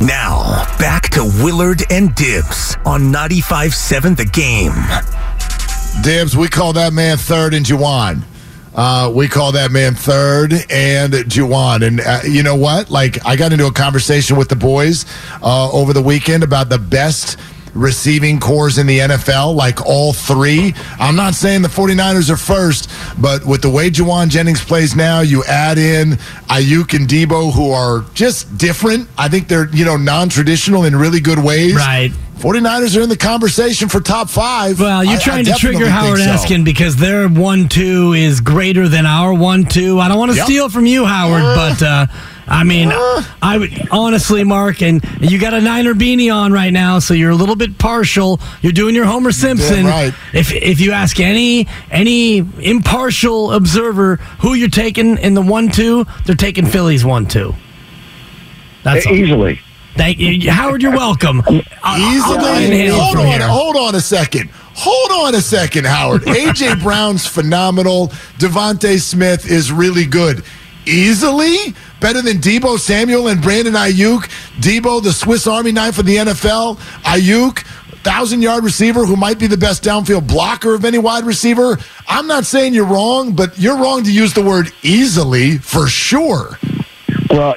Now, back to Willard and Dibs on 95.7 The Game. Dibs, we call that man third and Jauan. Uh, we call that man third and Jauan. And uh, you know what? Like, I got into a conversation with the boys uh, over the weekend about the best receiving corps in the NFL, like all three. I'm not saying the 49ers are first, but with the way Jauan Jennings plays now, you add in Aiyuk and Deebo, who are just different. I think they're, you know, non traditional in really good ways. Right. 49ers are in the conversation for top five. Well, you're I- I trying to trigger Howard so. Eskin because their one two is greater than our one two. I don't want to Yep. steal from you, Howard, but uh, I mean, I would honestly, Mark, and you got a Niner beanie on right now, so you're a little bit partial. You're doing your Homer Simpson. right. If if you ask any any impartial observer who you're taking in the one two, they're taking Phillies one two. That's all. Thank you, Howard. You're welcome. I'll- I'll go ahead and Easily. Hold on, here. hold on a second. Hold on a second, Howard. AJ Brown's phenomenal. DeVonta Smith is really good. Easily better than Deebo Samuel and Brandon Aiyuk. Deebo, the Swiss Army knife of the NFL. Aiyuk, thousand yard receiver who might be the best downfield blocker of any wide receiver. I'm not saying you're wrong, but you're wrong to use the word easily for sure. Well,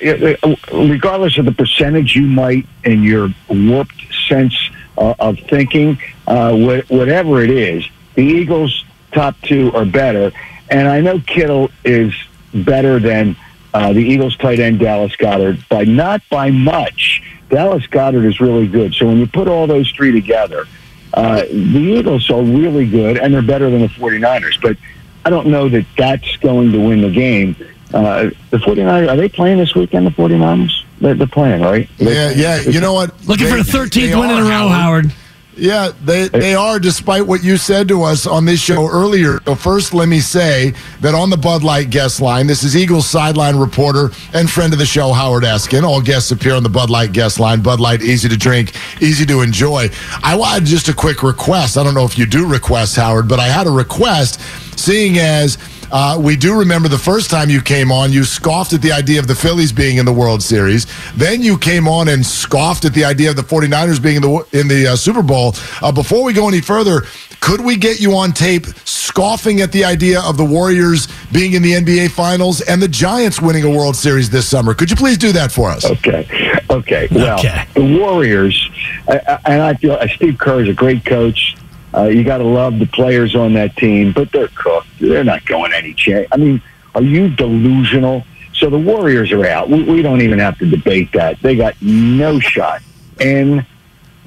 regardless of the percentage you might, in your warped sense uh, of thinking, uh, wh- whatever it is, the Eagles' top two are better. And I know Kittle is better than uh, the Eagles' tight end Dallas Goedert, but not by much. Dallas Goedert is really good. So when you put all those three together, uh, the Eagles are really good, and they're better than the 49ers. But I don't know that that's going to win the game. Uh, the 49ers, are they playing this weekend, the 49ers? They're, they're playing, right? Yeah, yeah. You know what? Looking for They- a 13th win in a row, Howard. Yeah, they they are, despite what you said to us on this show earlier. So first, let me say that on the Bud Light guest line, this is Eagles sideline reporter and friend of the show, Howard Eskin. All guests appear on the Bud Light guest line. Bud Light, easy to drink, easy to enjoy. I wanted just a quick request. I don't know if you do request, Howard, but I had a request, seeing as. Uh, we do remember the first time you came on, you scoffed at the idea of the Phillies being in the World Series. Then you came on and scoffed at the idea of the 49ers being in the in the uh, Super Bowl. Uh, before we go any further, could we get you on tape scoffing at the idea of the Warriors being in the NBA Finals and the Giants winning a World Series this summer? Could you please do that for us? Okay. Okay. Well, Okay. the Warriors, I, I, and I feel uh, Steve Kerr is a great coach. Uh, you got to love the players on that team, but they're cooked. They're not going any chance. I mean, are you delusional? So the Warriors are out. We, we don't even have to debate that. They got no shot. N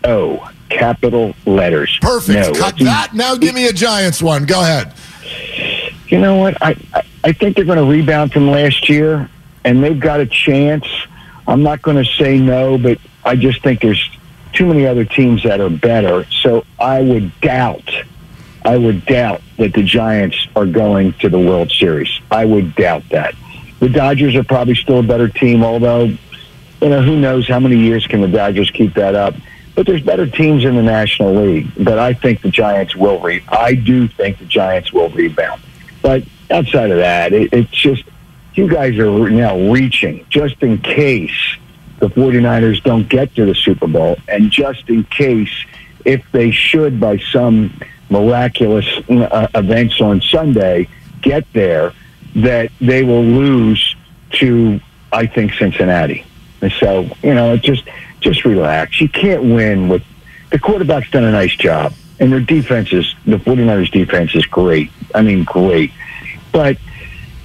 O capital letters. Perfect. No. Cut that. Now give me a Giants one. Go ahead. you know what? I, I, I think they're going to rebound from last year, and they've got a chance. I'm not going to say no, but I just think there's too many other teams that are better. So I would doubt, I would doubt that the Giants are going to the World Series. I would doubt that. The Dodgers are probably still a better team, although, you know, who knows how many years can the Dodgers keep that up. But there's better teams in the National League. But I think the Giants will re. I do think the Giants will rebound. But outside of that, it, it's just you guys are now reaching just in case the 49ers don't get to the Super Bowl, and just in case if they should by some miraculous uh, events on Sunday, get there that they will lose to, I think, Cincinnati. And so, you know, just just relax. You can't win with the quarterback's done a nice job. And their defense is the 49ers defense is great. I mean great. But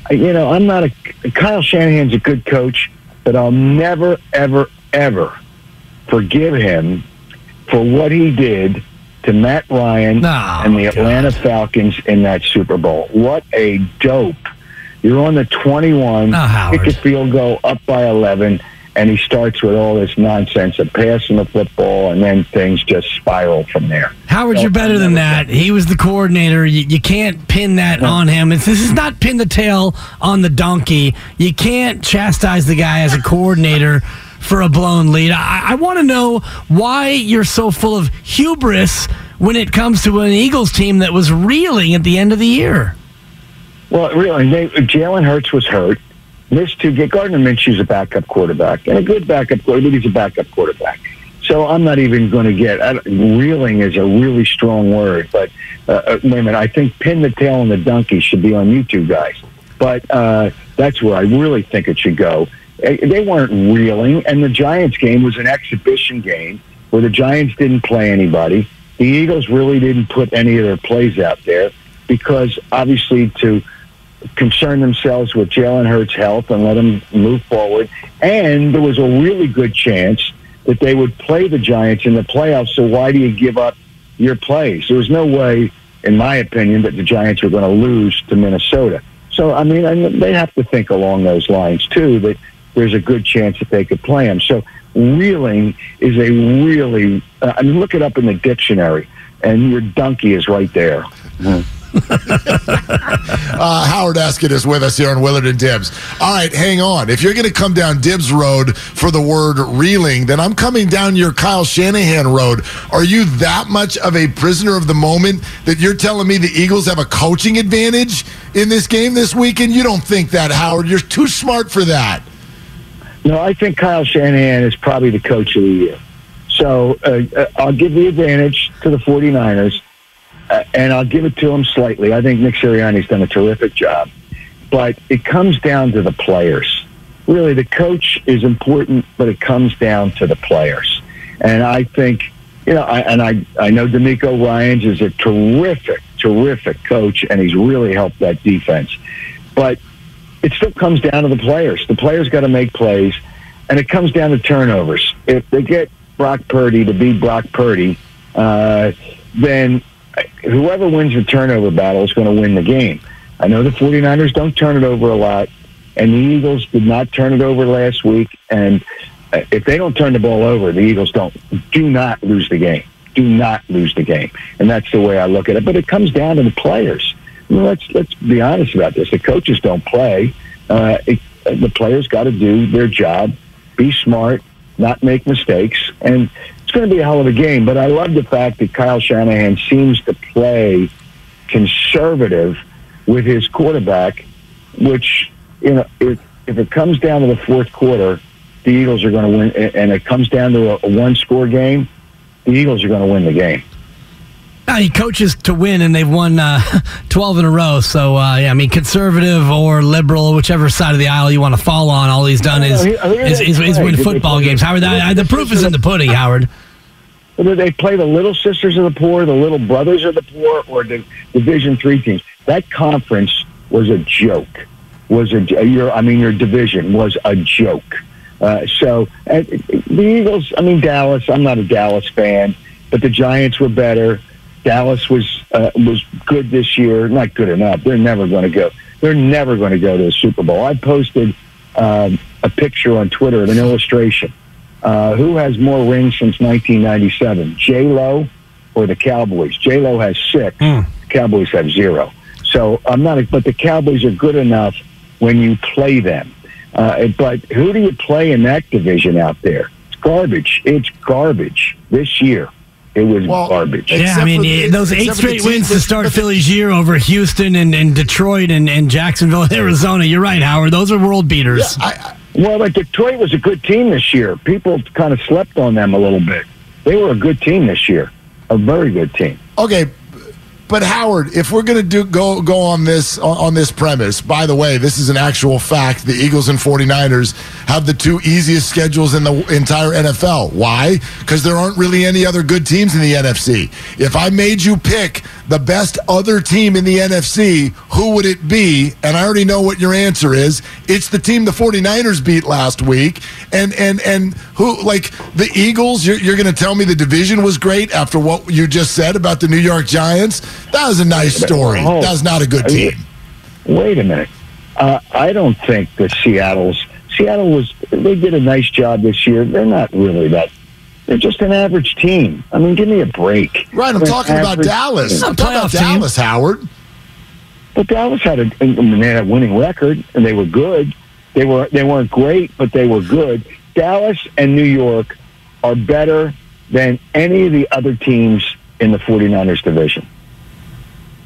you know, I'm not a Kyle Shanahan's a good coach, but I'll never ever ever forgive him for what he did to Matt Ryan Oh, and the God. Atlanta Falcons in that Super Bowl. What a dope. You're on the 21, Oh, kick a field goal up by 11, and he starts with all this nonsense of passing the football, and then things just spiral from there. Howard, No, you're better than that. He was the coordinator. You, you can't pin that on him. It's, this is not pin the tail on the donkey. You can't chastise the guy as a coordinator for a blown lead. I, I want to know why you're so full of hubris when it comes to an Eagles team that was reeling at the end of the year. Well, really, they, Jalen Hurts was hurt. Missed two. Get Gardner Minshew's a backup quarterback and a good backup quarterback. He's a backup quarterback. So I'm not even going to get. I, reeling is a really strong word, but uh, uh, wait a minute. I think pin the tail on the donkey should be on you two guys. But uh, that's where I really think it should go. They weren't reeling, and the Giants game was an exhibition game where the Giants didn't play anybody. The Eagles really didn't put any of their plays out there because obviously to concern themselves with Jalen Hurts' health and let him move forward. And there was a really good chance that they would play the Giants in the playoffs. So why do you give up your plays? There was no way, in my opinion, that the Giants were going to lose to Minnesota. So I mean, and they have to think along those lines too. That there's a good chance that they could play them. So reeling is a really. Uh, I mean, look it up in the dictionary, and your donkey is right there. Uh, Howard Eskin is with us here on Willard and Dibs. All right, hang on. If you're going to come down Dibs Road for the word reeling, then I'm coming down your Kyle Shanahan Road. Are you that much of a prisoner of the moment that you're telling me the Eagles have a coaching advantage in this game this weekend? You don't think that, Howard. You're too smart for that. No, I think Kyle Shanahan is probably the coach of the year. So uh, uh, I'll give the advantage to the 49ers, uh, and I'll give it to him slightly. I think Nick Sirianni's done a terrific job. But it comes down to the players. Really, the coach is important, but it comes down to the players. And I think, you know, I, and I, I know DeMeco Ryans is a terrific, terrific coach, and he's really helped that defense. But it still comes down to the players. The players got to make plays, and it comes down to turnovers. If they get Brock Purdy to be Brock Purdy, uh, then whoever wins the turnover battle is going to win the game. I know the 49ers don't turn it over a lot, and the Eagles did not turn it over last week. And uh, if they don't turn the ball over, the Eagles don't do not lose the game. Do not lose the game, and that's the way I look at it. But it comes down to the players. I mean, let's let's be honest about this. The coaches don't play. Uh, it, the players got to do their job, be smart, not make mistakes, and it's going to be a hell of a game. But I love the fact that Kyle Shanahan seems to play conservative with his quarterback, which you know if if it comes down to the fourth quarter, the Eagles are going to win, and it comes down to a, a one-score game, the Eagles are going to win the game. Uh, he coaches to win, and they've won uh, 12 in a row. So, uh, yeah, I mean, conservative or liberal, whichever side of the aisle you want to fall on, all he's done is, No, no, here- is, is, is win football games. Howard, the proof is in the pudding, Howard. whether they play the little sisters of the poor, the little brothers of the poor, or the Division three teams. That conference was a joke. Was a your I mean your division was a joke. Uh, so and the Eagles. I mean Dallas. I'm not a Dallas fan, but the Giants were better. Dallas was uh, was good this year. Not good enough. They're never going to go. They're never going to go to the Super Bowl. I posted um, a picture on Twitter, an illustration. Uh, who has more rings since 1997? J Lo or the Cowboys? J Lo has six. Cowboys have zero. So I'm not. A, but the Cowboys are good enough when you play them. Uh, but who do you play in that division out there? It's garbage. It's garbage this year. It was Well, garbage. Except Yeah, I mean, the- those eight except for the straight wins teams to start Philly's year over Houston and, and Detroit and, and Jacksonville and Arizona. You're right, Howard. Those are world beaters. I, I, Well, but Detroit was a good team this year. People kind of slept on them a little bit. They were a good team this year, a very good team. okay, but Howard, if we're going to do go go on this on, on this premise, by the way, this is an actual fact. The Eagles and 49ers have the two easiest schedules in the entire NFL. Why? Because there aren't really any other good teams in the NFC. If I made you pick the best other team in the NFC, who would it be? And I already know what your answer is. It's the team the 49ers beat last week. And and and who like the Eagles, you're, you're going to tell me the division was great after what you just said about the New York Giants? That was a nice story. Oh. That was not a good team. Wait a minute. Uh, I don't think that Seattle's Seattle was. They did a nice job this year. They're not really that. They're just an average team. I mean, give me a break. Right, I'm They're talking about Dallas. team. I'm talking about Playoff team. Dallas, Howard. But Dallas had a, I mean, they had a winning record, and they were good. They were they weren't great, but they were good. Dallas and New York are better than any of the other teams in the 49ers division.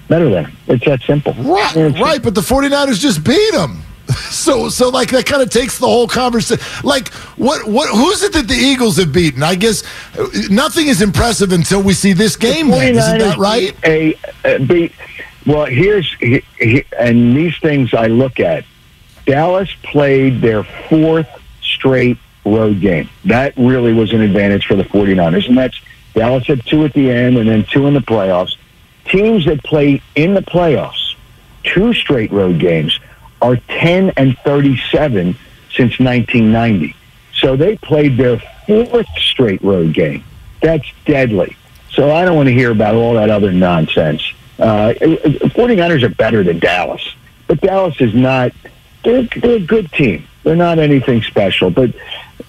Better than them. It's that simple. Right, It's- right, but the 49ers just beat them. So, so like that kind of takes the whole conversation. Like, what, what, who's it that the Eagles have beaten? I guess uh, nothing is impressive until we see this game. Then isn't that right? A, a beat. Well, here's he, he, and these things I look at. Dallas played their fourth straight road game. That really was an advantage for the 49ers, and that's Dallas had two at the end and then two in the playoffs. Teams that play in the playoffs, two straight road games, are 10 and 37 since 1990. So they played their fourth straight road game. That's deadly. So I don't want to hear about all that other nonsense. Uh, 49ers are better than Dallas, but Dallas is not. They're, they're a good team. They're not anything special, but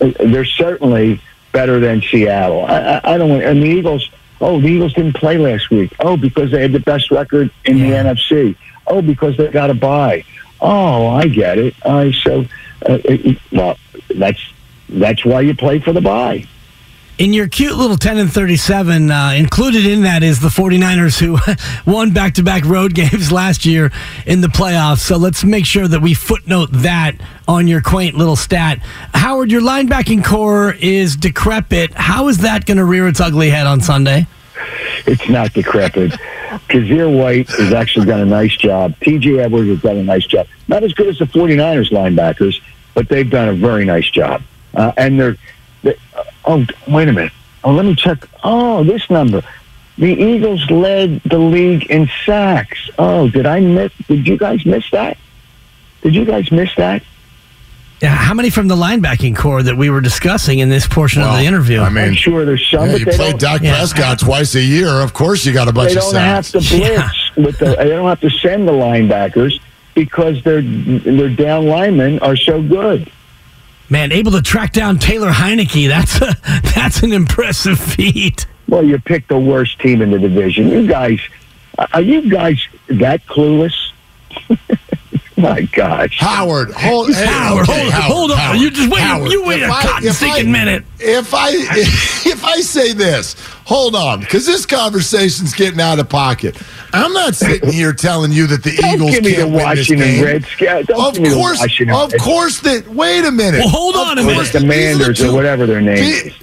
uh, they're certainly better than Seattle. I, I, I don't want. And the Eagles. Oh, the Eagles didn't play last week. Oh, because they had the best record in the NFC. Oh, because they got a bye. Oh, I get it. Uh, so, uh, it, well, that's that's why you play for the bye. In your cute little 10 and 37, uh, included in that is the 49ers who won back to back road games last year in the playoffs. So let's make sure that we footnote that on your quaint little stat. Howard, your linebacking corps is decrepit. How is that going to rear its ugly head on Sunday? It's not decrepit. Kyzir White has actually done a nice job. TJ Edwards has done a nice job. Not as good as the 49ers linebackers, but they've done a very nice job. Uh, and they're, they oh, wait a minute. Oh, let me check. Oh, this number. The Eagles led the league in sacks. Oh, did I miss? Did you guys miss that? Did you guys miss that? Yeah, how many from the linebacking corps that we were discussing in this portion of the interview? I mean, I'm sure there's some, yeah, but you they play don't, Dak Yeah. Prescott twice a year. Of course, you got a bunch they of don't have to blitz with the. They don't have to send the linebackers because their their down linemen are so good. Man, able to track down Taylor Heinicke. That's a, that's an impressive feat. Well, you picked the worst team in the division. You guys, are you guys that clueless? My gosh. Howard, hold, hey, Howard, okay, hold, hold on. Howard, you just wait. Howard, you wait if a I- cotton if stinking I- minute. If I if I say this, hold on, because this conversation's getting out of pocket. I'm not sitting here telling you that the Don't Eagles give me can't the win this game. Redskins. Don't Of give the course, Washington of course that. Wait a minute. Well, hold Of on a course minute. that these the Commanders or whatever their name the- is.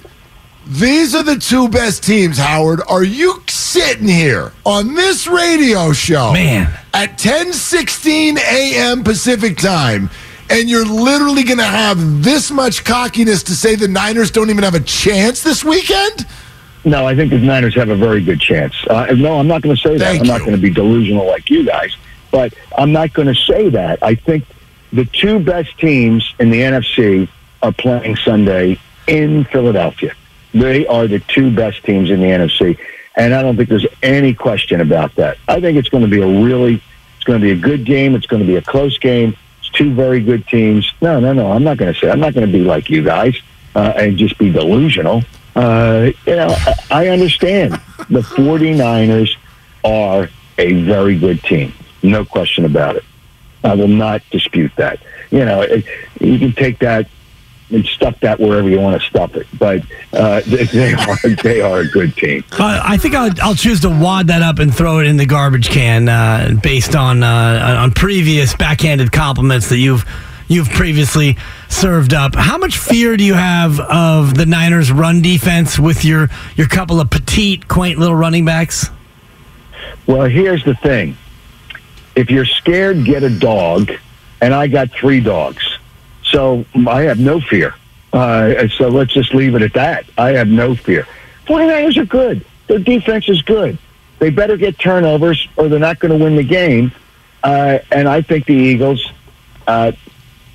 These are the two best teams, Howard. Are you sitting here on this radio show Man. at 10:16 a.m. Pacific time and you're literally going to have this much cockiness to say the Niners don't even have a chance this weekend? No, I think the Niners have a very good chance. Uh, no, I'm not going to say that. Thank I'm not going to be delusional like you guys, but I'm not going to say that. I think the two best teams in the NFC are playing Sunday in Philadelphia. They are the two best teams in the NFC, and I don't think there's any question about that. I think it's going to be a really, it's going to be a good game. It's going to be a close game. It's two very good teams. No, no, no. I'm not going to say. I'm not going to be like you guys uh, and just be delusional. Uh, you know, I- understand the 49ers are a very good team. No question about it. I will not dispute that. You know, you can take that and stuff that wherever you want to stuff it, but uh, they, they are they are a good team. Uh, I think I'll, I'll choose to wad that up and throw it in the garbage can uh, based on uh, on previous backhanded compliments that you've you've previously served up. How much fear do you have of the Niners' run defense with your your couple of petite, quaint little running backs? Well, here's the thing. If you're scared, get a dog. And I got three dogs. So I have no fear. Uh, so let's just leave it at that. I have no fear. 49ers are good. Their defense is good. They better get turnovers or they're not going to win the game. Uh, and I think the Eagles uh,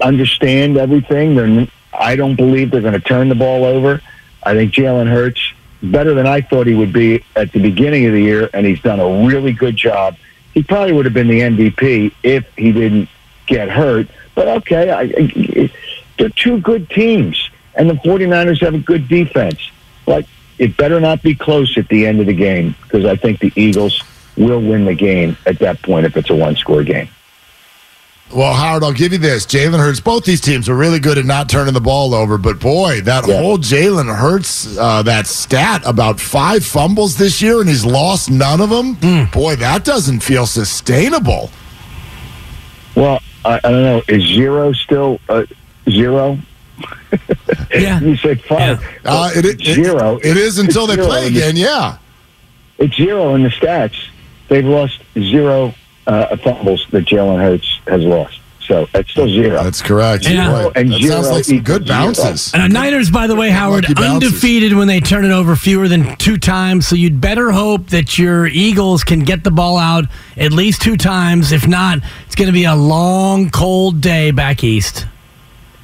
understand everything. They're, I don't believe they're going to turn the ball over. I think Jalen Hurts better than I thought he would be at the beginning of the year, and he's done a really good job. He probably would have been the MVP if he didn't get hurt. But okay, I, I, they're two good teams, and the 49ers have a good defense. But it better not be close at the end of the game because I think the Eagles will win the game at that point if it's a one score game. Well, Howard, I'll give you this. Jalen Hurts, both these teams are really good at not turning the ball over, but boy, that Yeah. whole Jalen Hurts, uh, that stat about five fumbles this year and he's lost none of them, boy, that doesn't feel sustainable. Well, I, I don't know. Is zero still uh, zero? Yeah. You said five. Uh, it, it, zero. It is until they play in the- again, yeah. It's zero in the stats. They've lost zero uh, fumbles that Jalen Hurts has lost. So it's still zero. That's correct. Yeah. Boy, And that zero sounds like some good equals zero. bounces. And the Niners, by the way, Howard, undefeated when they turn it over fewer than two times. So you'd better hope that your Eagles can get the ball out at least two times. If not, it's going to be a long, cold day back east.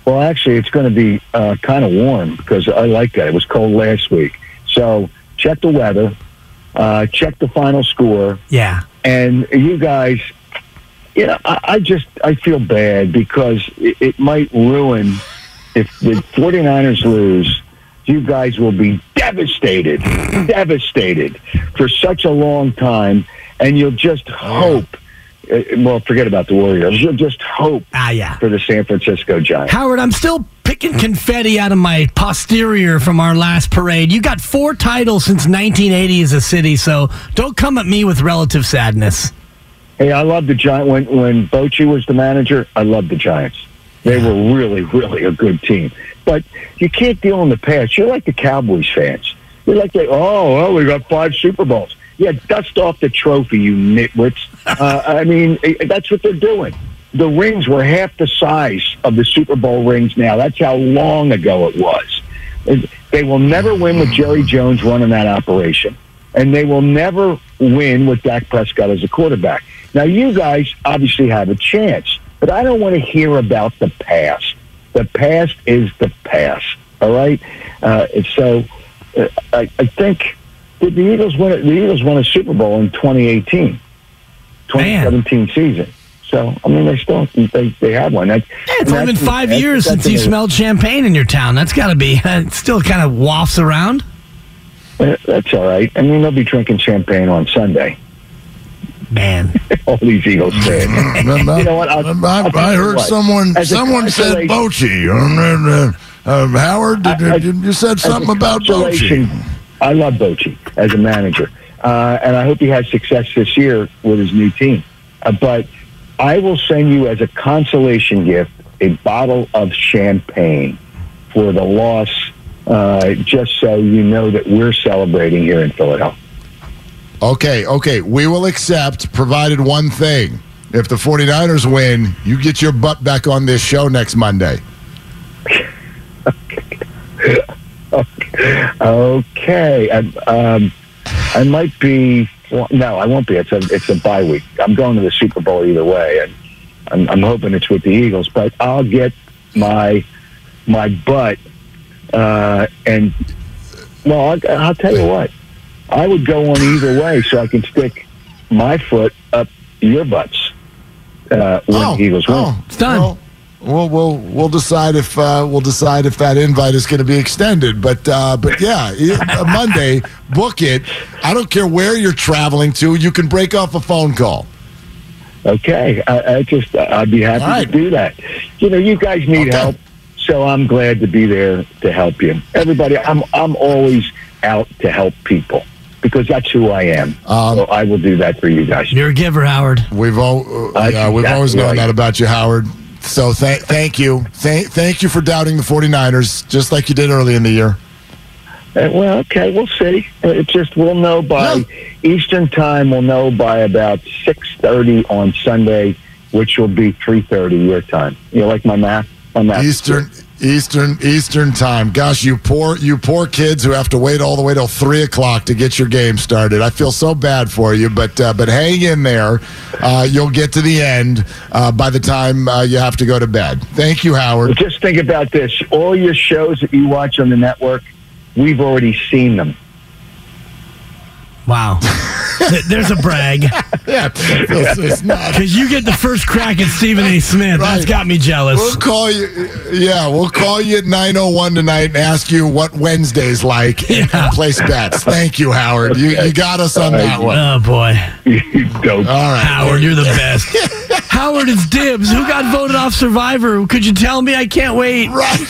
Well, actually, it's going to be uh, kind of warm because I like that. It was cold last week. So check the weather, uh, check the final score, Yeah. and you guys, you know, I, I just I feel bad because it, it might ruin if the 49ers lose. You guys will be devastated, devastated for such a long time, and you'll just hope. Uh, well, forget about the Warriors. You'll just hope Ah, yeah. for the San Francisco Giants. Howard, I'm still picking confetti out of my posterior from our last parade. You got four titles since 1980 as a city, so don't come at me with relative sadness. Hey, I love the Giant when when Bochy was the manager. I loved the Giants. They were really, really a good team. But you can't deal in the past. You're like the Cowboys fans. You're like, the, oh, well, we got five Super Bowls. Yeah, dust off the trophy, you nitwits. Uh, I mean, that's what they're doing. The rings were half the size of the Super Bowl rings now. That's how long ago it was. They will never win with Jerry Jones running that operation. And they will never win with Dak Prescott as a quarterback. Now, you guys obviously have a chance, but I don't want to hear about the past. The past is the past, all right? Uh, so uh, I, I think did the Eagles win it? The Eagles won a Super Bowl in 2018, 2017 season. So, I mean, they still they, they had one. That, Yeah, it's only been five that's- years that's since you smelled champagne in your town. That's got to be, it still kind of wafts around. Uh, That's all right. I mean, they'll be drinking champagne on Sunday. Man. All these Eagles fans. you know what? I'll- I, I'll I heard what. someone As a someone said Bochy. Um, uh, uh, Howard, did, I- I- did- you said something about Bochy. I love Bochy as a manager, uh, and I hope he has success this year with his new team. Uh, but I will send you as a consolation gift a bottle of champagne for the loss, uh, just so you know that we're celebrating here in Philadelphia. Okay, okay. We will accept, provided one thing. If the 49ers win, you get your butt back on this show next Monday. Okay, I, um, I might be. Well, no, I won't be. It's a it's a bye week. I'm going to the Super Bowl either way, and I'm, I'm hoping it's with the Eagles. But I'll get my my butt, uh, and well, I'll, I'll tell you what. I would go on either way, so I can stick my foot up your butts uh, when the Eagles win. oh, It's done. Well, we'll we'll we'll decide if uh, we'll decide if that invite is going to be extended. But uh, but yeah, yeah, Monday, book it. I don't care where you're traveling to. You can break off a phone call. Okay, I, I just I'd be happy All right. to do that. You know, you guys need Okay. help, so I'm glad to be there to help you. Everybody, I'm I'm always out to help people because that's who I am. Um, so I will do that for you guys. You're a giver, Howard. We've all, uh, yeah, we've always known right. that about you, Howard. So th- thank you, thank thank you for doubting the 49ers, just like you did early in the year. Uh, well, okay, we'll see. Uh, It's just we'll know by Yeah. Eastern time. We'll know by about six thirty on Sunday, which will be three thirty your time. You like my math? My math. Eastern Eastern Eastern time. Gosh, you poor you poor kids who have to wait all the way till three o'clock to get your game started. I feel so bad for you, but uh, but hang in there. Uh, you'll get to the end uh, by the time uh, you have to go to bed. Thank you, Howard. Just think about this: all your shows that you watch on the network, we've already seen them. Wow. There's a brag. Yeah, it's, it's not. Because you get the first crack at Stephen A. Smith. That's got me jealous. We'll call you. Yeah, we'll call you at nine oh one tonight and ask you what Wednesday's like and, and place bets. Thank you, Howard. You you got us on that oh, one. Oh, boy. You dope. All right, Howard, you're the best. Howard, it's Dibs. Who got voted off Survivor? Could you tell me? I can't wait. right.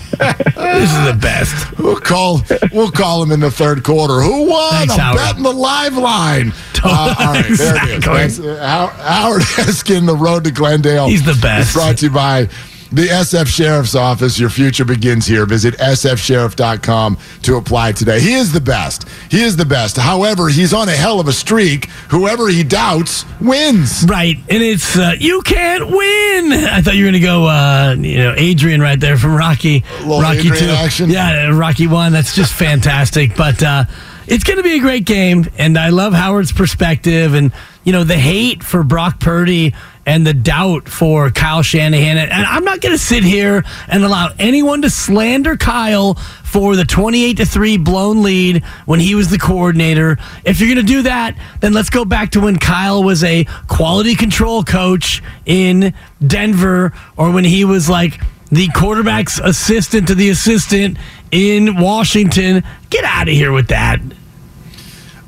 This is the best. We'll call we'll call him in the third quarter. Who won? Thanks, I'm Howard. betting the live line. Uh, all right, there it is. Exactly. Uh, Howard Eskin, the road to Glendale. He's the best. It's brought to you by the SF Sheriff's Office. Your future begins here. Visit sfsheriff.com to apply today. He is the best. He is the best. However, he's on a hell of a streak. Whoever he doubts wins. Right, and it's uh, you can't win. I thought you were going to go, uh, you know, Adrian right there from Rocky, Rocky Adrian two, action. yeah, Rocky one. That's just fantastic. But uh, it's going to be a great game, and I love Howard's perspective, and you know the hate for Brock Purdy and the doubt for Kyle Shanahan. And I'm not going to sit here and allow anyone to slander Kyle for the 28 to 3 blown lead when he was the coordinator. If you're going to do that, then let's go back to when Kyle was a quality control coach in Denver or when he was like the quarterback's assistant to the assistant in Washington. Get out of here with that.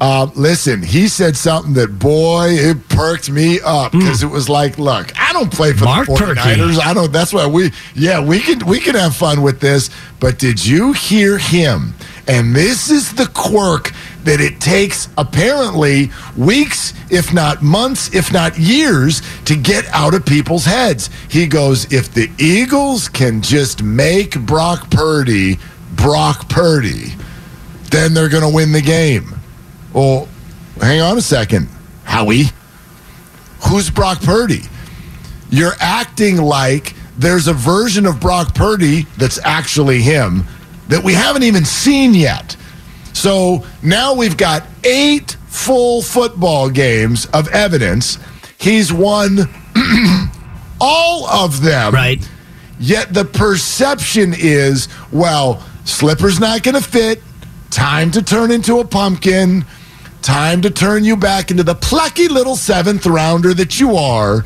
Uh, listen, he said something that, boy, it perked me up because it was like, look, I don't play for Mark the 49ers. I don't. That's why we, yeah, we can we can have fun with this. But did you hear him? And this is the quirk that it takes apparently weeks, if not months, if not years, to get out of people's heads. He goes, if the Eagles can just make Brock Purdy Brock Purdy, then they're going to win the game. Well, hang on a second, Howie. Who's Brock Purdy? You're acting like there's a version of Brock Purdy that's actually him that we haven't even seen yet. So now we've got eight full football games of evidence. He's won all of them. Right. Yet the perception is, well, slipper's not going to fit. Time to turn into a pumpkin. Time to turn you back into the plucky little seventh rounder that you are.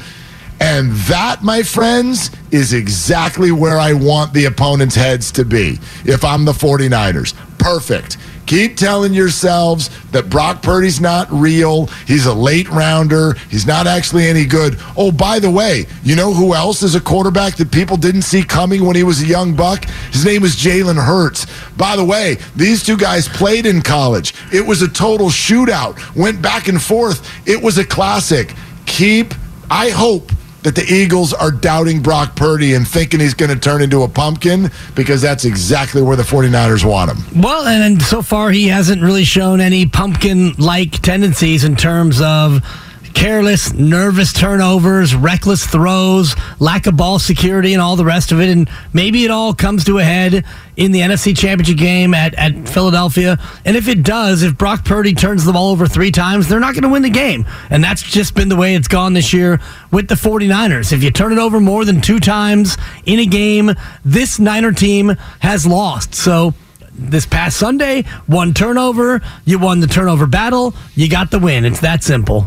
And that, my friends, is exactly where I want the opponent's heads to be if I'm the 49ers. Perfect. Keep telling yourselves that Brock Purdy's not real. He's a late rounder. He's not actually any good. Oh, by the way, you know who else is a quarterback that people didn't see coming when he was a young buck? His name is Jalen Hurts. By the way, these two guys played in college. It was a total shootout, went back and forth. It was a classic. Keep, I hope that the Eagles are doubting Brock Purdy and thinking he's going to turn into a pumpkin because that's exactly where the 49ers want him. Well, and, so far he hasn't really shown any pumpkin-like tendencies in terms of careless, nervous turnovers, reckless throws, lack of ball security, and all the rest of it. And maybe it all comes to a head in the NFC Championship game at, at Philadelphia. And if it does, if Brock Purdy turns the ball over three times, they're not going to win the game. And that's just been the way it's gone this year with the 49ers. If you turn it over more than two times in a game, this Niner team has lost. So this past Sunday, one turnover, you won the turnover battle, you got the win. It's that simple.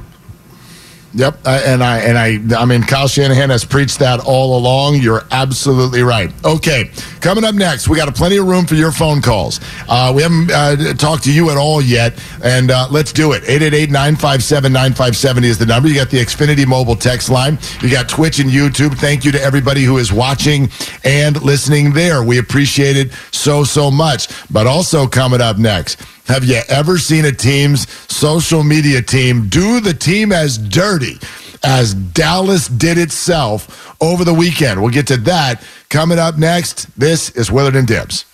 Yep, I, and I and I I mean Kyle Shanahan has preached that all along. You're absolutely right. Okay, coming up next, we got plenty of room for your phone calls. Uh, we haven't uh, talked to you at all yet, and uh, let's do it. 888-957-9570 is the number. You got the Xfinity mobile text line. You got Twitch and YouTube. Thank you to everybody who is watching and listening there. We appreciate it so so much. But also coming up next. Have you ever seen a team's social media team do the team as dirty as Dallas did itself over the weekend? We'll get to that coming up next. This is Willard and Dibs.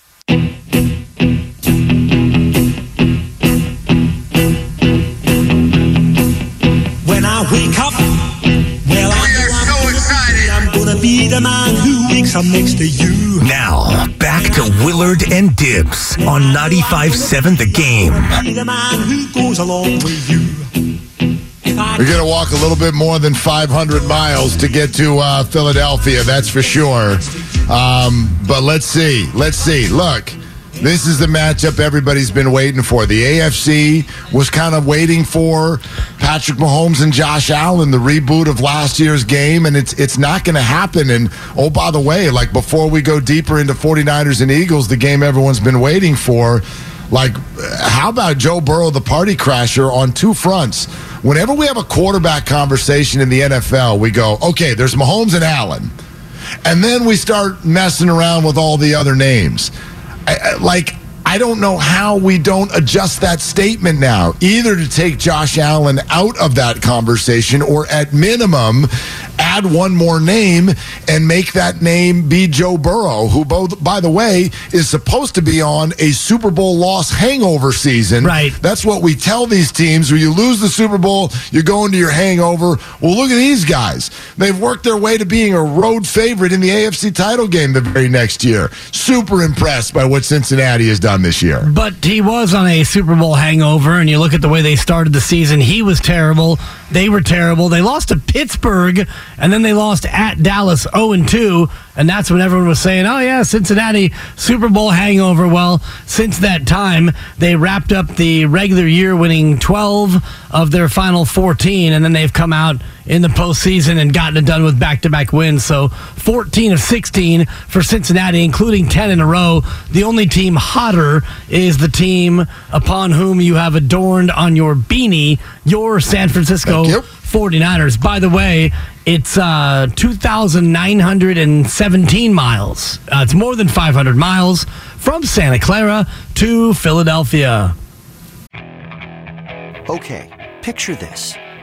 Who wakes up next to you. Now, back to Willard and Dibs on 95.7 The Game. The man who goes along with you. We're going to walk a little bit more than 500 miles to get to uh, Philadelphia, that's for sure. Um, but let's see. Let's see. Look, this is the matchup everybody's been waiting for. The AFC was kind of waiting for Patrick Mahomes and Josh Allen, the reboot of last year's game, and it's it's not going to happen. And oh, by the way, like before we go deeper into 49ers and Eagles, the game everyone's been waiting for, like, how about Joe Burrow, the party crasher, on two fronts? Whenever we have a quarterback conversation in the NFL, we go, okay, there's Mahomes and Allen. And then we start messing around with all the other names. Like, I don't know how we don't adjust that statement now, either to take Josh Allen out of that conversation or at minimum add one more name and make that name be Joe Burrow, who, both, by the way, is supposed to be on a Super Bowl loss hangover season. Right. That's what we tell these teams. When you lose the Super Bowl, you go into your hangover. Well, look at these guys. They've worked their way to being a road favorite in the AFC title game the very next year. Super impressed by what Cincinnati has done this year. But he was on a Super Bowl hangover, and you look at the way they started the season. He was terrible. They were terrible. They lost to Pittsburgh, and then they lost at Dallas 0 2. And that's when everyone was saying, oh, yeah, Cincinnati Super Bowl hangover. Well, since that time, they wrapped up the regular year winning 12 of their final 14, and then they've come out in the postseason and gotten it done with back to back wins. So 14 of 16 for Cincinnati, including 10 in a row. The only team hotter is the team upon whom you have adorned on your beanie, your San Francisco Thank you. 49ers. By the way, it's uh, 2,917 miles. Uh, it's more than 500 miles from Santa Clara to Philadelphia. Okay, picture this.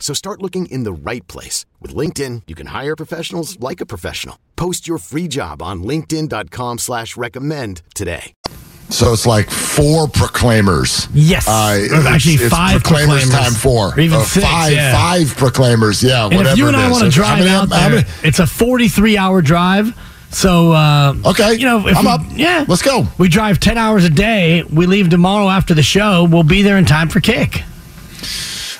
So start looking in the right place. With LinkedIn, you can hire professionals like a professional. Post your free job on linkedin.com slash recommend today. So it's like four proclaimers. Yes. Uh, actually it's, it's five proclaimers, proclaimers. time four. Or even Uh, six, five, yeah. five proclaimers. Yeah, And whatever if you and it I want to How drive many- out how there, many- it's a 43 hour drive. So, uh, Okay, you know, if I'm we, up. Yeah. Let's go. We drive 10 hours a day. We leave tomorrow after the show. We'll be there in time for kick.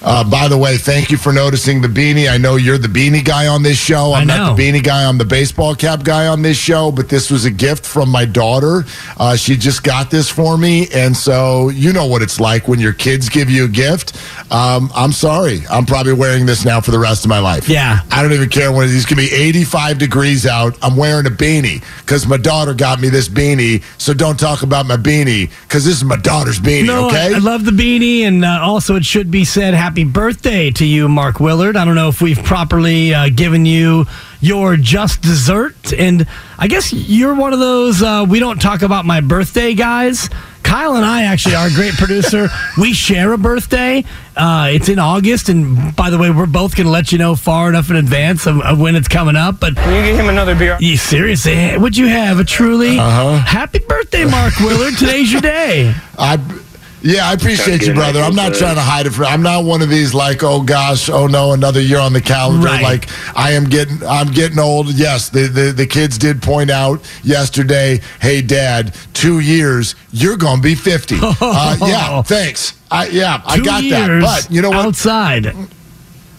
Uh, by the way, thank you for noticing the beanie. I know you're the beanie guy on this show. I'm not the beanie guy. I'm the baseball cap guy on this show. But this was a gift from my daughter. Uh, she just got this for me, and so you know what it's like when your kids give you a gift. Um, I'm sorry. I'm probably wearing this now for the rest of my life. Yeah. I don't even care when it's going to be 85 degrees out. I'm wearing a beanie because my daughter got me this beanie. So don't talk about my beanie because this is my daughter's beanie. No, okay. I, I love the beanie, and uh, also it should be said, "Happy birthday" to you, Mark Willard. I don't know if we've properly uh, given you your just dessert, and I guess you're one of those uh, we don't talk about my birthday guys. Kyle and I actually, our great producer, we share a birthday. Uh, it's in August, and by the way, we're both going to let you know far enough in advance of, of when it's coming up. But Can you get him another beer? you seriously, would you have a truly Uh-huh. happy birthday, Mark Willard? Today's your day. I, yeah, I appreciate you, brother. I'm not trying to hide it. For, I'm not one of these like, oh gosh, oh no, another year on the calendar. Right. Like I am getting, I'm getting old. Yes, the, the the kids did point out yesterday. Hey, Dad, two years, you're gonna be 50. Uh, yeah, thanks. I yeah, I Two got that. But you know what? Outside.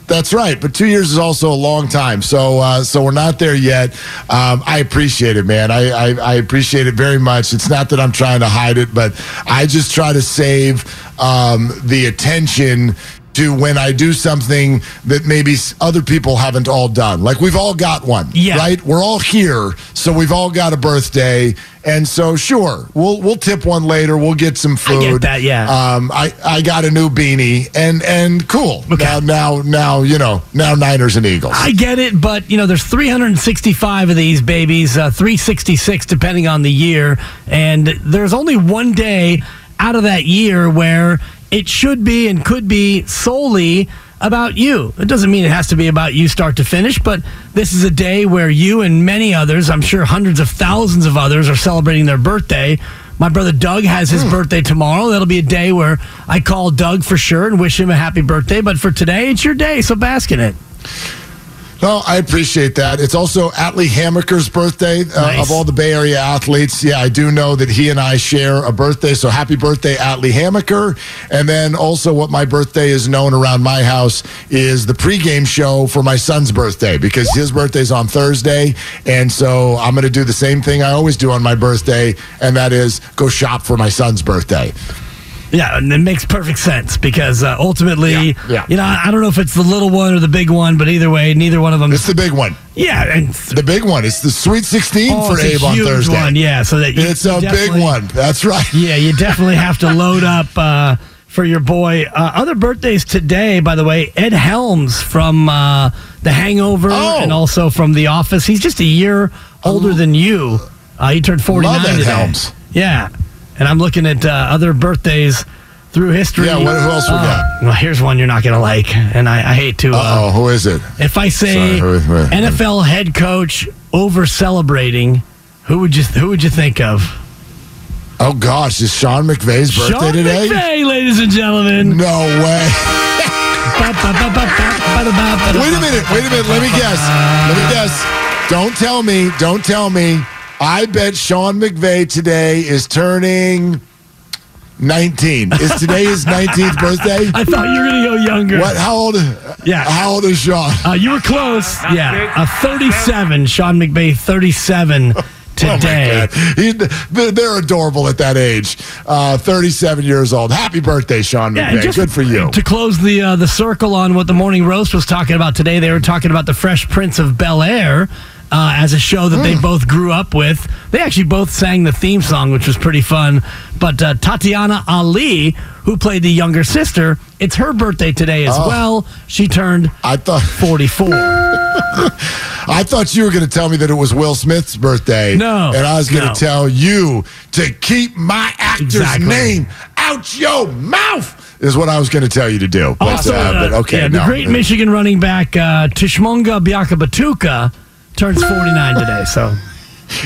That's right, but two years is also a long time. So, uh, so we're not there yet. Um, I appreciate it, man. I, I, I appreciate it very much. It's not that I'm trying to hide it, but I just try to save um, the attention to when I do something that maybe other people haven't all done. Like we've all got one, Yeah. right? We're all here, so we've all got a birthday, and so sure, we'll we'll tip one later. We'll get some food. I get that, yeah. Um, I I got a new beanie, and and cool. Okay. Now now now you know now Niners and Eagles. I get it, but you know, there's 365 of these babies, uh, 366 depending on the year, and there's only one day out of that year where it should be and could be solely about you. It doesn't mean it has to be about you start to finish, but this is a day where you and many others, I'm sure hundreds of thousands of others, are celebrating their birthday. My brother Doug has his hmm. birthday tomorrow. That'll be a day where I call Doug for sure and wish him a happy birthday. But for today, it's your day, so bask in it. No, I appreciate that. It's also Atlee Hammaker's birthday uh, Nice. of all the Bay Area athletes. Yeah, I do know that he and I share a birthday. So happy birthday, Atlee Hammaker. And then also, what my birthday is known around my house is the pregame show for my son's birthday because his birthday's on Thursday. And so I'm going to do the same thing I always do on my birthday, and that is go shop for my son's birthday. Yeah, and it makes perfect sense because uh, ultimately, Yeah, yeah. you know, I I don't know if it's the little one or the big one, but either way, neither one of them. It's the big one. yeah, and The big one. It's the Sweet 16 oh, for it's Abe a on Thursday. one. Yeah, so that you, It's you a big one. That's right. Yeah, you definitely have to load up uh, for your boy. Uh, other birthdays today, by the way, Ed Helms from uh, The Hangover Oh. and also from The Office. He's just a year older than you. Uh, he turned 49 Love Ed today. Helms. Yeah, and I'm looking at uh, other birthdays through history. Yeah, what- else we Uh, got? Well, here's one you're not going to like, and I, I hate to. Uh, Oh, who is it? if I say Sorry, who- who- NFL head coach over celebrating, who would you who would you think of? Oh gosh, is Sean McVay's birthday Sean today? McVay, ladies and gentlemen. No way. Wait a minute. Wait a minute. Let me guess. Let me guess. Don't tell me. Don't tell me. I bet Sean McVay today is turning 19. Is today his 19th birthday? I thought you were going to go younger. What? How old? Yeah. How old is Sean? Uh, you were close. Yeah, a 37. Sean McVay, 37 today. Oh. He, they're, adorable at that age. Uh, 37 years old. Happy birthday, Sean Yeah, McVay. Good for you. To close the uh, the circle on what the morning roast was talking about today, they were talking about the Fresh Prince of Bel Air uh, as a show that Hmm. they both grew up with. They actually both sang the theme song, which was pretty fun. But uh, Tatiana Ali, who played the younger sister, it's her birthday today as Oh. well. She turned I thought 44. I thought you were going to tell me that it was Will Smith's birthday. No, And I was going to no. tell you to keep my actor's Exactly. name out your mouth, is what I was going to tell you to do. But, Also, uh, but uh, okay. yeah, the great Michigan running back uh, Tshimanga Biakabutuka turns 49 today. So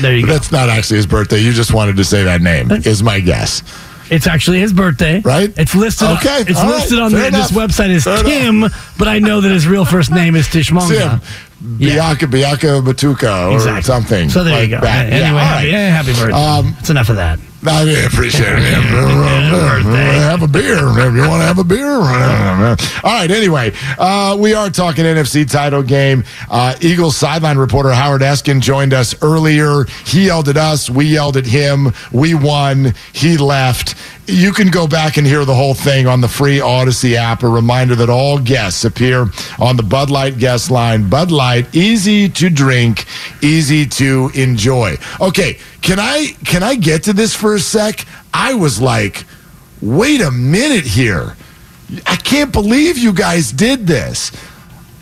there you go. That's not actually his birthday. You just wanted to say that name, is my guess. It's actually his birthday, Right? It's listed. Okay, it's all listed right, on the, this website as Fair Tim, but I know that his real first name is Tshimanga. Tim, Bianca Bianca Batuka or Exactly. something. So there like you go. that. Anyway, Yeah, happy, right. yeah, happy birthday. Um, That's enough of that. I appreciate it. have a beer. If you want to have a beer. All right. Anyway, uh, we are talking NFC title game. Uh, Eagles sideline reporter Howard Eskin joined us earlier. He yelled at us. We yelled at him. We won. He left. You can go back and hear the whole thing on the free Odyssey app. A reminder that all guests appear on the Bud Light guest line. Bud Light, easy to drink, easy to enjoy. Okay, can I can I get to this for a sec? I was like, wait a minute here. I can't believe you guys did this.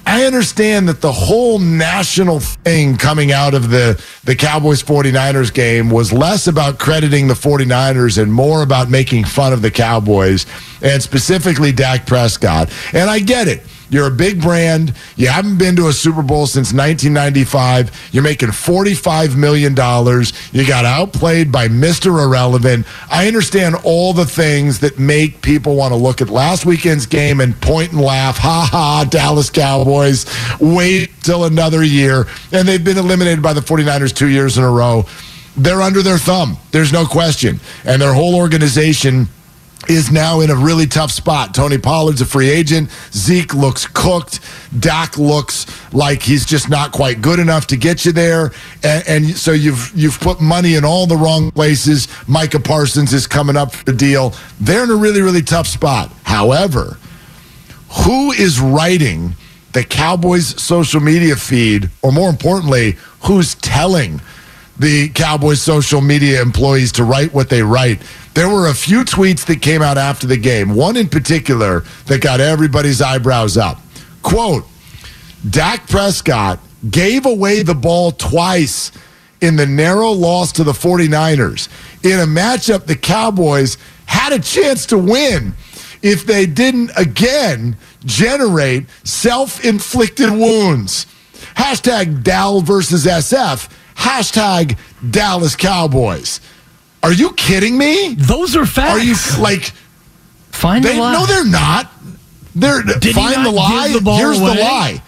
I understand that the whole national thing coming out of the, the Cowboys 49ers game was less about crediting the 49ers and more about making fun of the Cowboys and specifically Dak Prescott. And I get it. You're a big brand. You haven't been to a Super Bowl since 1995. You're making $45 million. You got outplayed by Mr. Irrelevant. I understand all the things that make people want to look at last weekend's game and point and laugh. Ha ha, Dallas Cowboys. Wait till another year. And they've been eliminated by the 49ers two years in a row. They're under their thumb. There's no question. And their whole organization is now in a really tough spot. Tony Pollard's a free agent. Zeke looks cooked. Dak looks like he's just not quite good enough to get you there. And, and so you've you've put money in all the wrong places. Micah Parsons is coming up for the deal. They're in a really really tough spot. However, who is writing the Cowboys social media feed, or more importantly, who's telling the Cowboys social media employees to write what they write? There were a few tweets that came out after the game, one in particular that got everybody's eyebrows up. Quote, Dak Prescott gave away the ball twice in the narrow loss to the 49ers in a matchup the Cowboys had a chance to win if they didn't again generate self inflicted wounds. Hashtag Dal versus SF. Hashtag Dallas Cowboys. Are you kidding me? Those are facts. Are you like Find they, the lie. No, they're not. They're he find the lie. the Here's away? the lie.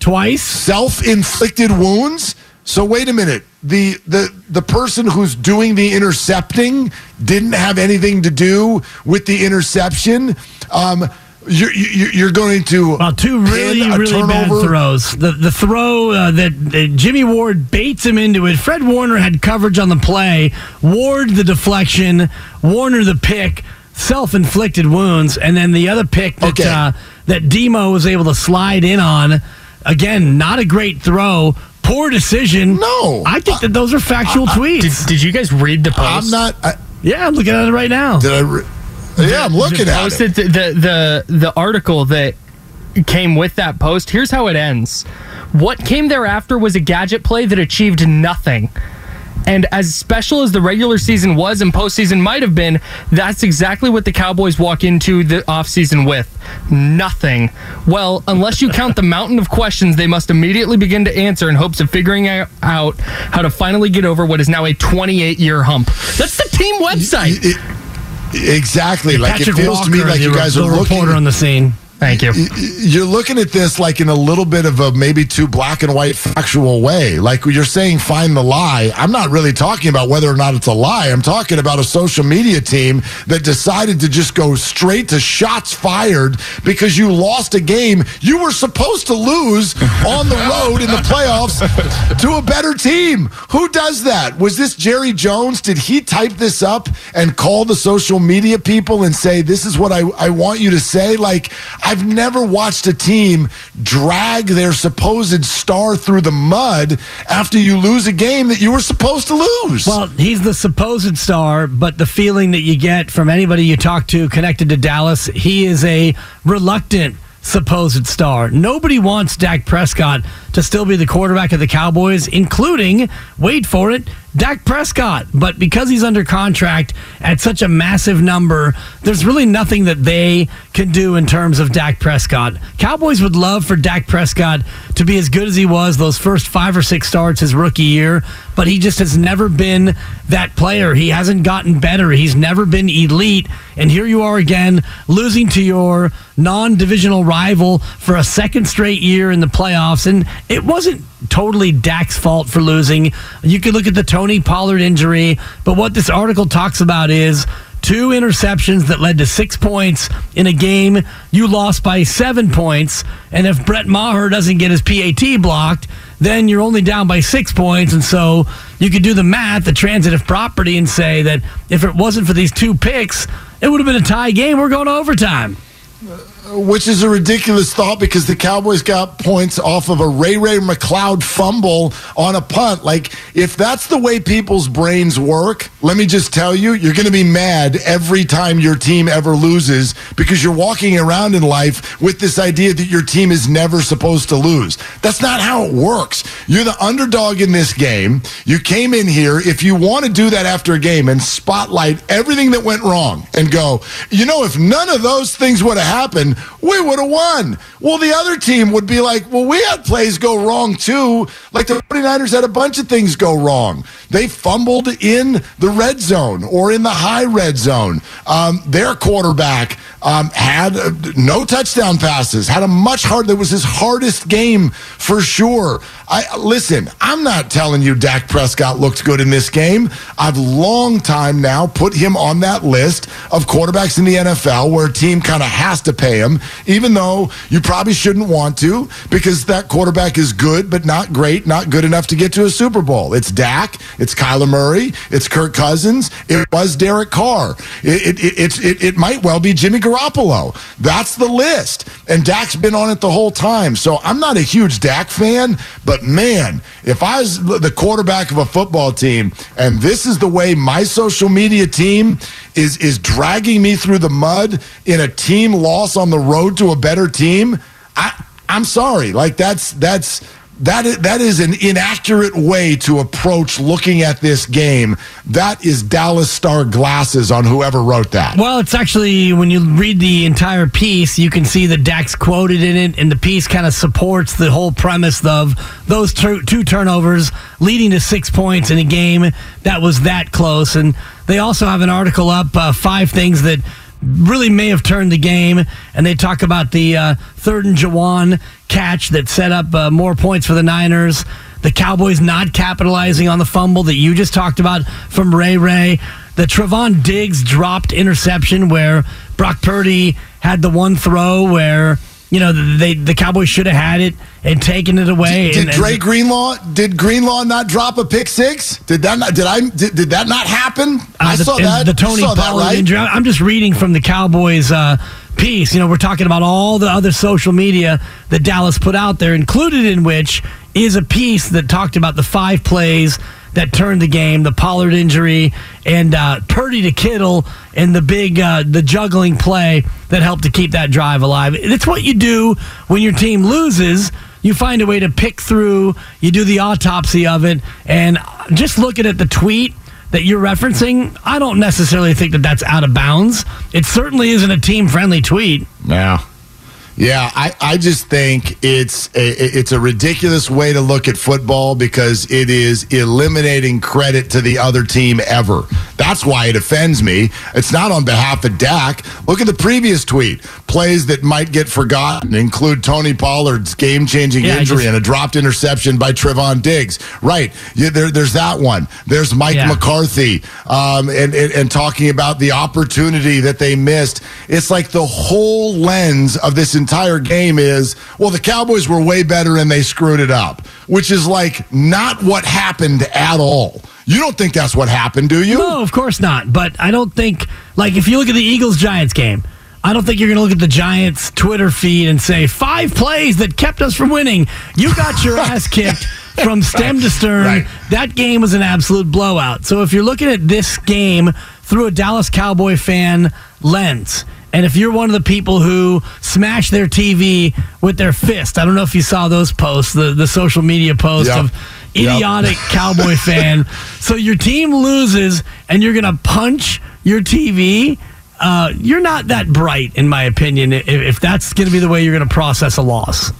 Twice? Self-inflicted wounds. So wait a minute. The the the person who's doing the intercepting didn't have anything to do with the interception. Um, you're you're, you're going to Well, two really, pin a really bad throws. The the throw uh, that uh, Jimmy Ward baits him into it. Fred Warner had coverage on the play. Ward the deflection. Warner the pick. Self-inflicted wounds, and then the other pick that Okay. uh, that Demo was able to slide in on. Again, not a great throw. Poor decision. No. I think that those are factual Did, tweets. did you guys read the post? I'm not. I, yeah, I'm looking at it right now. did I? Re- yeah, I'm looking at it. the, the the article that came with that post. Here's how it ends. What came thereafter was a gadget play that achieved nothing. And as special as the regular season was and postseason might have been, that's exactly what the Cowboys walk into the offseason with. Nothing. Well, unless you count the mountain of questions they must immediately begin to answer in hopes of figuring out how to finally get over what is now a 28 year hump. That's the team website. It- exactly. Like Patrick it feels Walker, to me like you guys are looking. reporter on the scene. Thank you. you're looking at this like in a little bit of a maybe too black and white factual way. Like you're saying, find the lie. I'm not really talking about whether or not it's a lie. I'm talking about a social media team that decided to just go straight to shots fired because you lost a game you were supposed to lose on the road in the playoffs to a better team. Who does that? Was this Jerry Jones? Did he type this up and call the social media people and say, this is what I, I want you to say? Like, I've never watched a team drag their supposed star through the mud after you lose a game that you were supposed to lose. Well, he's the supposed star, but the feeling that you get from anybody you talk to connected to Dallas, he is a reluctant supposed star. Nobody wants Dak Prescott to still be the quarterback of the Cowboys, including, wait for it, Dak Prescott. But because he's under contract at such a massive number, there's really nothing that they can do in terms of Dak Prescott. Cowboys would love for Dak Prescott to be as good as he was those first five or six starts his rookie year, but he just has never been that player. He hasn't gotten better. He's never been elite. And here you are again, losing to your non divisional rival for a second straight year in the playoffs. And it wasn't totally Dak's fault for losing. You could look at the Tony Pollard injury, but what this article talks about is two interceptions that led to six points in a game you lost by seven points. And if Brett Maher doesn't get his PAT blocked, then you're only down by six points. And so you could do the math, the transitive property, and say that if it wasn't for these two picks, it would have been a tie game. We're going to overtime. Which is a ridiculous thought because the Cowboys got points off of a Ray Ray McCloud fumble on a punt. Like, if that's the way people's brains work, let me just tell you, you're going to be mad every time your team ever loses because you're walking around in life with this idea that your team is never supposed to lose. That's not how it works. You're the underdog in this game. You came in here. If you want to do that after a game and spotlight everything that went wrong and go, you know, if none of those things would have happened, we would have won. Well, the other team would be like, well, we had plays go wrong too. Like the 49ers had a bunch of things go wrong. They fumbled in the red zone or in the high red zone. Um, their quarterback um, had uh, no touchdown passes, had a much harder, that was his hardest game for sure. I Listen, I'm not telling you Dak Prescott looked good in this game. I've long time now put him on that list of quarterbacks in the NFL where a team kind of has to pay him, even though you probably shouldn't want to because that quarterback is good, but not great, not good enough to get to a Super Bowl. It's Dak, it's Kyler Murray, it's Kirk Cousins, it was Derek Carr. It, it, it, it, it might well be Jimmy Garoppolo. That's the list. And Dak's been on it the whole time. So I'm not a huge Dak fan, but man, if I was the quarterback of a football team and this is the way my social media team is is dragging me through the mud in a team loss on the road to a better team, I I'm sorry. Like that's that's that is, that is an inaccurate way to approach looking at this game. That is Dallas Star glasses on whoever wrote that. Well, it's actually when you read the entire piece, you can see that Dak's quoted in it, and the piece kind of supports the whole premise of those two, two turnovers leading to six points in a game that was that close. And they also have an article up, uh, five things that really may have turned the game. And they talk about the uh, third and Jauan catch that set up uh, more points for the Niners. The Cowboys not capitalizing on the fumble that you just talked about from Ray Ray. The Trevon Diggs dropped interception where Brock Purdy had the one throw where you know they the Cowboys should have had it and taken it away. Did, and, Dre Greenlaw did Greenlaw not drop a pick six? Did that not did I did, did that not happen? Uh, I the, saw that. The Tony Pollard right? injury. I'm just reading from the Cowboys uh, piece. You know, we're talking about all the other social media that Dallas put out there, included in which is a piece that talked about the five plays that turned the game, the Pollard injury, and uh, Purdy to Kittle, and the big uh, the juggling play that helped to keep that drive alive. It's what you do when your team loses. You find a way to pick through. You do the autopsy of it, and just looking at the tweet that you're referencing, I don't necessarily think that that's out of bounds. It certainly isn't a team friendly tweet. Yeah. Yeah, I, I just think it's a, it's a ridiculous way to look at football because it is eliminating credit to the other team ever. That's why it offends me. It's not on behalf of Dak. Look at the previous tweet. Plays that might get forgotten include Tony Pollard's game changing Yeah, injury just- and a dropped interception by Trevon Diggs. Right. Yeah, there, there's that one. There's Mike Yeah. McCarthy um, and, and, and talking about the opportunity that they missed. It's like the whole lens of this entire game is, well, the Cowboys were way better and they screwed it up, which is like not what happened at all. You don't think that's what happened, do you? No, of course not. But I don't think, like, if you look at the Eagles Giants game, I don't think you're going to look at the Giants Twitter feed and say, five plays that kept us from winning. You got your ass kicked from stem to stern. Right. That game was an absolute blowout. So if you're looking at this game through a Dallas Cowboy fan lens, And if you're one of the people who smash their TV with their fist, I don't know if you saw those posts, the, the social media posts Yep. of idiotic Cowboy fan. So your team loses and you're going to punch your TV. Uh, you're not that bright, in my opinion, if, if that's going to be the way you're going to process a loss.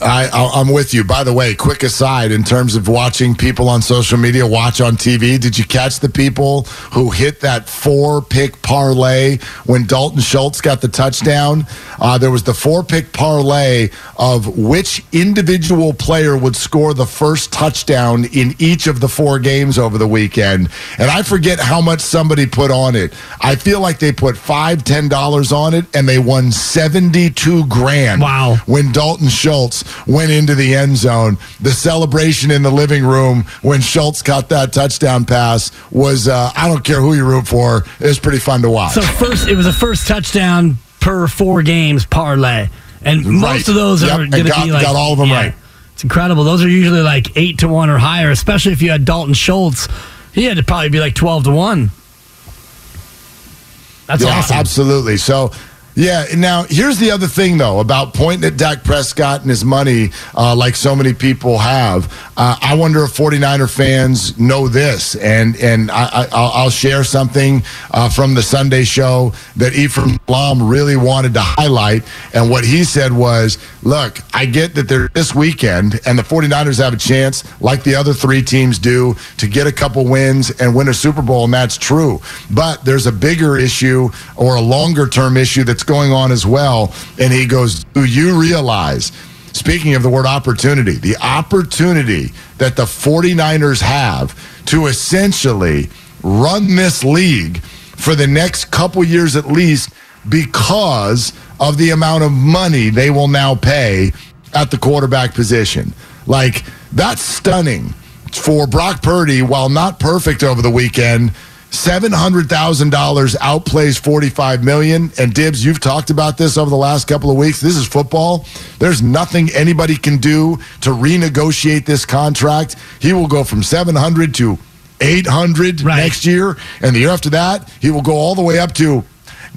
I, I- I'm with you. By the way, quick aside in terms of watching people on social media watch on TV, did you catch the people who hit that four pick parlay when Dalton Schultz got the touchdown? Uh, there was the four pick parlay of which individual player would score the first touchdown in each of the four games over the weekend. And I forget how much somebody put on it. I feel like they put five, ten dollars on it and they won 72 grand. Wow. When Dalton Schultz went into the end zone, the celebration in the living room when Schultz caught that touchdown pass was, uh, I don't care who you root for, it was pretty fun to watch. So first, it was a first touchdown per four games parlay, and most of those Yep, are going to be like got all of 'em right. It's incredible. Those are usually like eight to one or higher, especially if you had Dalton Schultz. He had to probably be like twelve to one. That's yeah, awesome. absolutely. So, yeah. Now, here's the other thing, though, about pointing at Dak Prescott and his money, uh, like so many people have. Uh, I wonder if 49er fans know this, and and I, I, I'll, I'll share something uh, from the Sunday show that Ephraim Blom really wanted to highlight. And what he said was, "Look, I get that they're this weekend, and the 49ers have a chance, like the other three teams do, to get a couple wins and win a Super Bowl, and that's true. But there's a bigger issue or a longer term issue that's going on as well." And he goes, "Do you realize?" Speaking of the word opportunity, the opportunity that the 49ers have to essentially run this league for the next couple years at least because of the amount of money they will now pay at the quarterback position. Like, that's stunning for Brock Purdy, while not perfect over the weekend. Seven hundred thousand dollars outplays forty-five million. And Dibs, you've talked about this over the last couple of weeks. This is football. There's nothing anybody can do to renegotiate this contract. He will go from seven hundred to eight hundred Right. next year, and the year after that, he will go all the way up to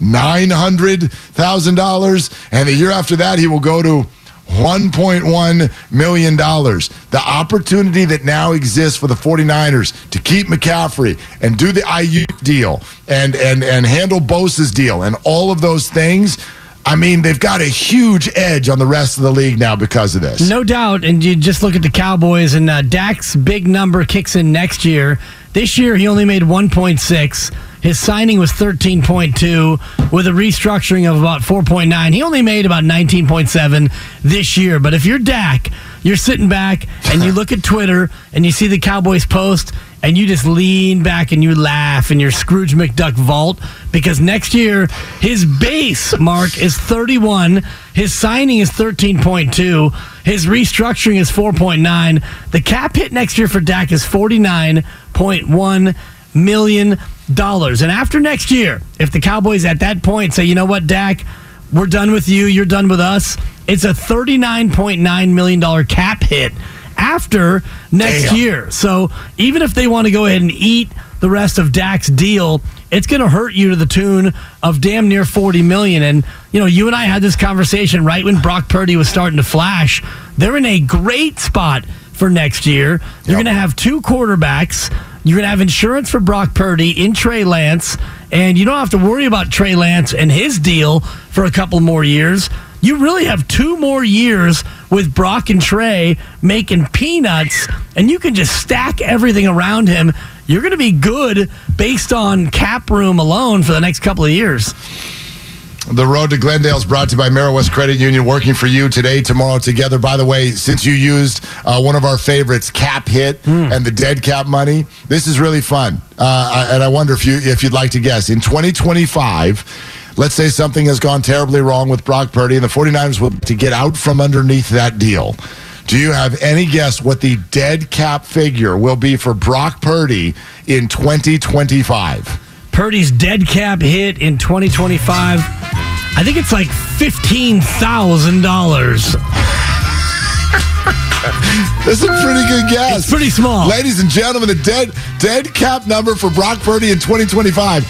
nine hundred thousand dollars, and the year after that, he will go to. $1.1 million. The opportunity that now exists for the 49ers to keep McCaffrey and do the Aiyuk deal and, and, and handle Bosa's deal and all of those things. I mean, they've got a huge edge on the rest of the league now because of this. No doubt. And you just look at the Cowboys, and uh, Dak's big number kicks in next year. This year, he only made 1.6. His signing was 13.2 with a restructuring of about 4.9. He only made about 19.7 this year. But if you're Dak, you're sitting back and you look at Twitter and you see the Cowboys post and you just lean back and you laugh in your Scrooge McDuck vault because next year his base mark is 31, his signing is 13.2, his restructuring is 4.9. The cap hit next year for Dak is 49.1 million. Dollars and after next year, if the Cowboys at that point say, "You know what, Dak, we're done with you, you're done with us," it's a 39.9 million dollar cap hit after next Damn. year. So even if they want to go ahead and eat the rest of Dak's deal, it's going to hurt you to the tune of damn near 40 million. And you know, you and I had this conversation right when Brock Purdy was starting to flash. They're in a great spot for next year. You're Yep. going to have two quarterbacks. You're going to have insurance for Brock Purdy in Trey Lance, and you don't have to worry about Trey Lance and his deal for a couple more years. You really have two more years with Brock and Trey making peanuts, and you can just stack everything around him. You're going to be good based on cap room alone for the next couple of years. The road to Glendale is brought to you by Meriwest Credit Union, working for you today, tomorrow, together. By the way, since you used uh, one of our favorites, Cap Hit, and the dead cap money, this is really fun. Uh, I- and I wonder if you if you'd like to guess in 2025. Let's say something has gone terribly wrong with Brock Purdy, and the 49ers will to get out from underneath that deal. Do you have any guess what the dead cap figure will be for Brock Purdy in 2025? Purdy's dead cap hit in 2025. I think it's like $15,000. That's a pretty good guess. It's pretty small. Ladies and gentlemen, the dead dead cap number for Brock Purdy in 2025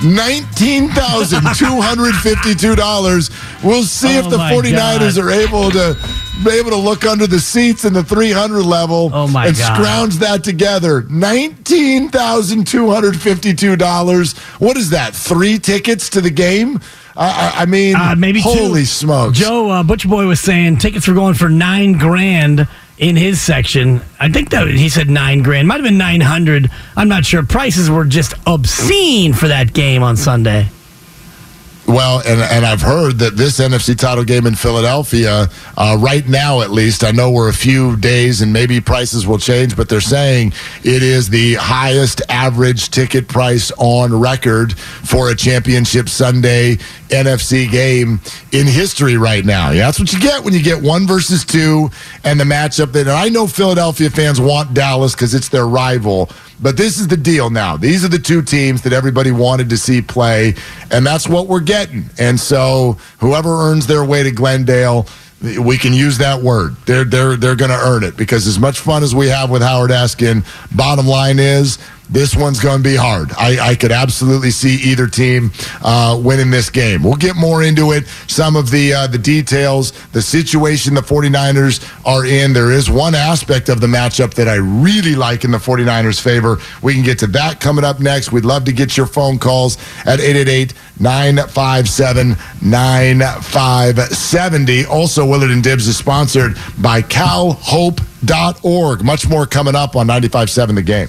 $19,252. We'll see if Oh the 49ers God. are able to be able to look under the seats in the 300 level Oh my and God. scrounge that together. $19,252. What is that? Three tickets to the game? I, I, mean, Uh, maybe two. holy smokes. Joe uh, Butcher Boy was saying tickets were going for nine grand in his section. I think that he said nine grand. Might have been nine hundred. I'm not sure. Prices were just obscene for that game on Sunday. Well, and and I've heard that this NFC title game in Philadelphia, uh, right now at least, I know we're a few days and maybe prices will change, but they're saying it is the highest average ticket price on record for a championship Sunday NFC game in history right now. Yeah, that's what you get when you get one versus two and the matchup that I know Philadelphia fans want Dallas because it's their rival. But this is the deal now. These are the two teams that everybody wanted to see play, and that's what we're getting. And so, whoever earns their way to Glendale, we can use that word. They're they're they're going to earn it because as much fun as we have with Howard Eskin, bottom line is this one's going to be hard. I, I could absolutely see either team uh, winning this game. We'll get more into it, some of the uh, the details, the situation the 49ers are in. There is one aspect of the matchup that I really like in the 49ers' favor. We can get to that coming up next. We'd love to get your phone calls at 888 957 9570. Also, Willard and Dibs is sponsored by calhope.org. Much more coming up on 95.7 The Game.